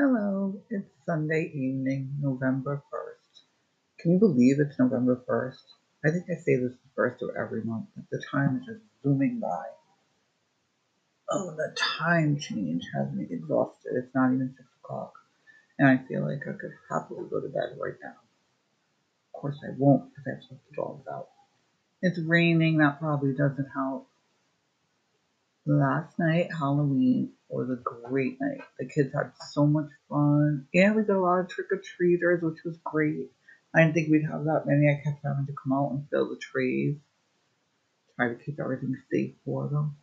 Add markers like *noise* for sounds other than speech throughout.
Hello, it's Sunday evening, November 1st. Can you believe it's November 1st? I think I say this the first of every month, but the time is just zooming by. Oh, the time change has me exhausted. It's not even 6 o'clock, and I feel like I could happily go to bed right now. Of course, I won't because I have to let the dogs out. It's raining, that probably doesn't help. Last night, Halloween, was a great night. The kids had so much fun. And we got a lot of trick or treaters, which was great. I didn't think we'd have that many. I kept having to come out and fill the trees, try to keep everything safe for them.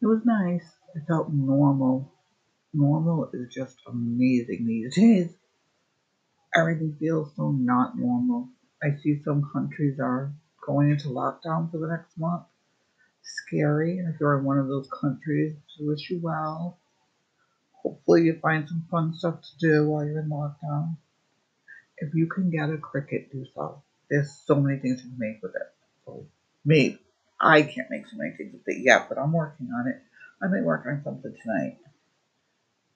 It was nice. It felt normal. Normal is just amazing these days. Everything feels so not normal. I see some countries are going into lockdown for the next month. Scary. If you're in one of those countries, I wish you well. Hopefully you find some fun stuff to do while you're in lockdown. If you can get a Cricut, do so. There's so many things you can make with it. So maybe I can't make so many things with it yet, but I'm working on it. I may work on something tonight.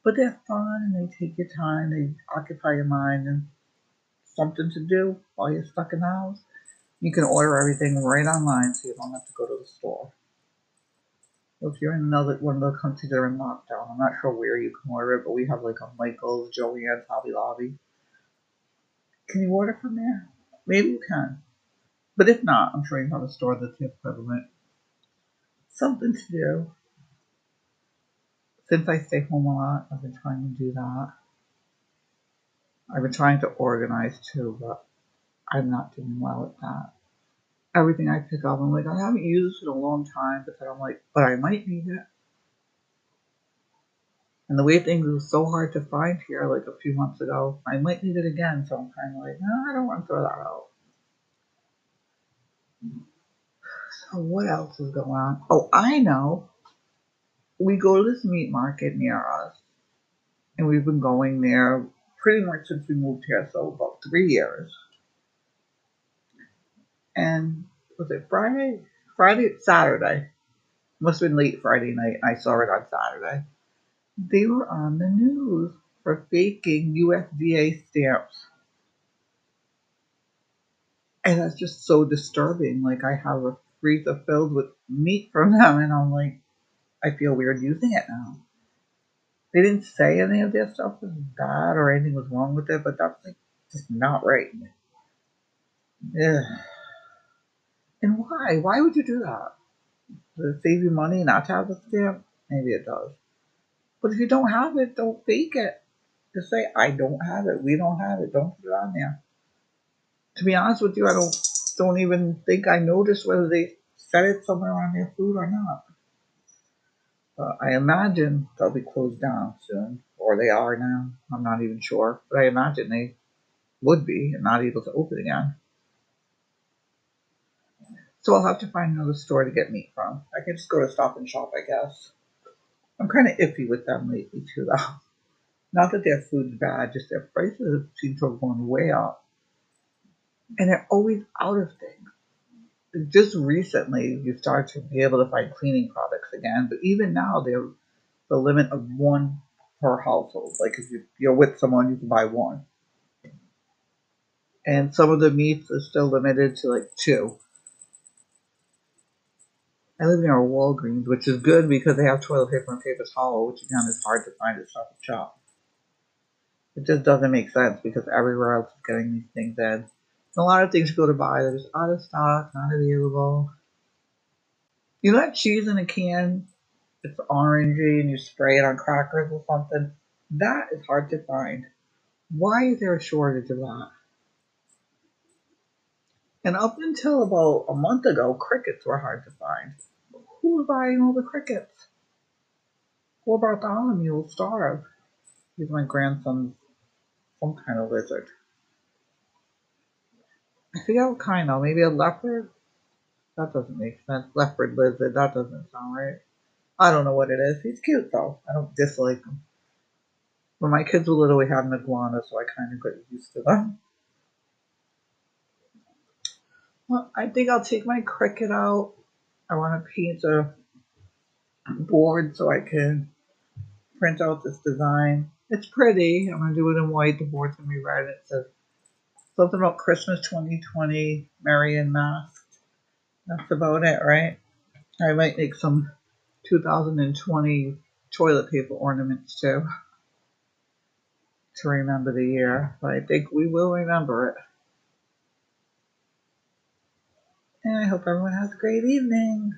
But they're fun and they take your time, they occupy your mind and something to do while you're stuck in the house. You can order everything right online so you don't have to go to the store. If you're in another one of the countries that are in lockdown, I'm not sure where you can order it, but we have like a Michael's, Joann's, Hobby Lobby. Can you order from there? Maybe you can. But if not, I'm sure you have a store that's equivalent. Something to do. Since I stay home a lot, I've been trying to do that. I've been trying to organize too, but I'm not doing well at that everything I pick up, I'm like, I haven't used this in a long time, but then I'm like, but I might need it. And the way things were so hard to find here, like a few months ago, I might need it again. So I'm kind of like, no, I don't want to throw that out. So what else is going on? Oh, I know. We go to this meat market near us, and we've been going there pretty much since we moved here, so about three years and was it Friday? Friday, Saturday. Must have been late Friday night. I saw it on Saturday. They were on the news for faking USDA stamps. And that's just so disturbing. Like, I have a freezer filled with meat from them, and I'm like, I feel weird using it now. They didn't say any of their stuff was bad or anything was wrong with it, but that's like just not right. Yeah. And why? Why would you do that? Does it save you money not to have the stamp? Maybe it does. But if you don't have it, don't fake it. Just say, I don't have it. We don't have it. Don't put it on there. To be honest with you, I don't don't even think I noticed whether they set it somewhere on their food or not. I imagine they'll be closed down soon, or they are now. I'm not even sure, but I imagine they would be and not able to open again. So I'll have to find another store to get meat from. I can just go to Stop and Shop, I guess. I'm kind of iffy with them lately too, though. *laughs* Not that their food's bad, just their prices seem to have gone way up. And they're always out of things. Just recently, you start to be able to find cleaning products again, but even now, they're the limit of one per household. Like if you're with someone, you can buy one. And some of the meats are still limited to like two. I live near a Walgreens, which is good because they have toilet paper and paper towel, which again is hard to find at Stop Shop. It just doesn't make sense because everywhere else is getting these things in. And a lot of things you go to buy, they're just out of stock, not available. You know that cheese in a can? It's orangey and you spray it on crackers or something? That is hard to find. Why is there a shortage of that? And up until about a month ago, crickets were hard to find. Who was buying all the crickets? What Poor Bartholomew will starve. He's my grandson's some kind of lizard. I forget what kind though. Maybe a leopard? That doesn't make sense. Leopard lizard. That doesn't sound right. I don't know what it is. He's cute though. I don't dislike him. When my kids were little, we had an iguana, so I kind of got used to them. Well, I think I'll take my Cricut out. I want to paint a board so I can print out this design. It's pretty. I'm going to do it in white. The board's going to be red. It says something about Christmas 2020, Marion Masked. That's about it, right? I might make some 2020 toilet paper ornaments too to remember the year, but I think we will remember it. And I hope everyone has a great evening.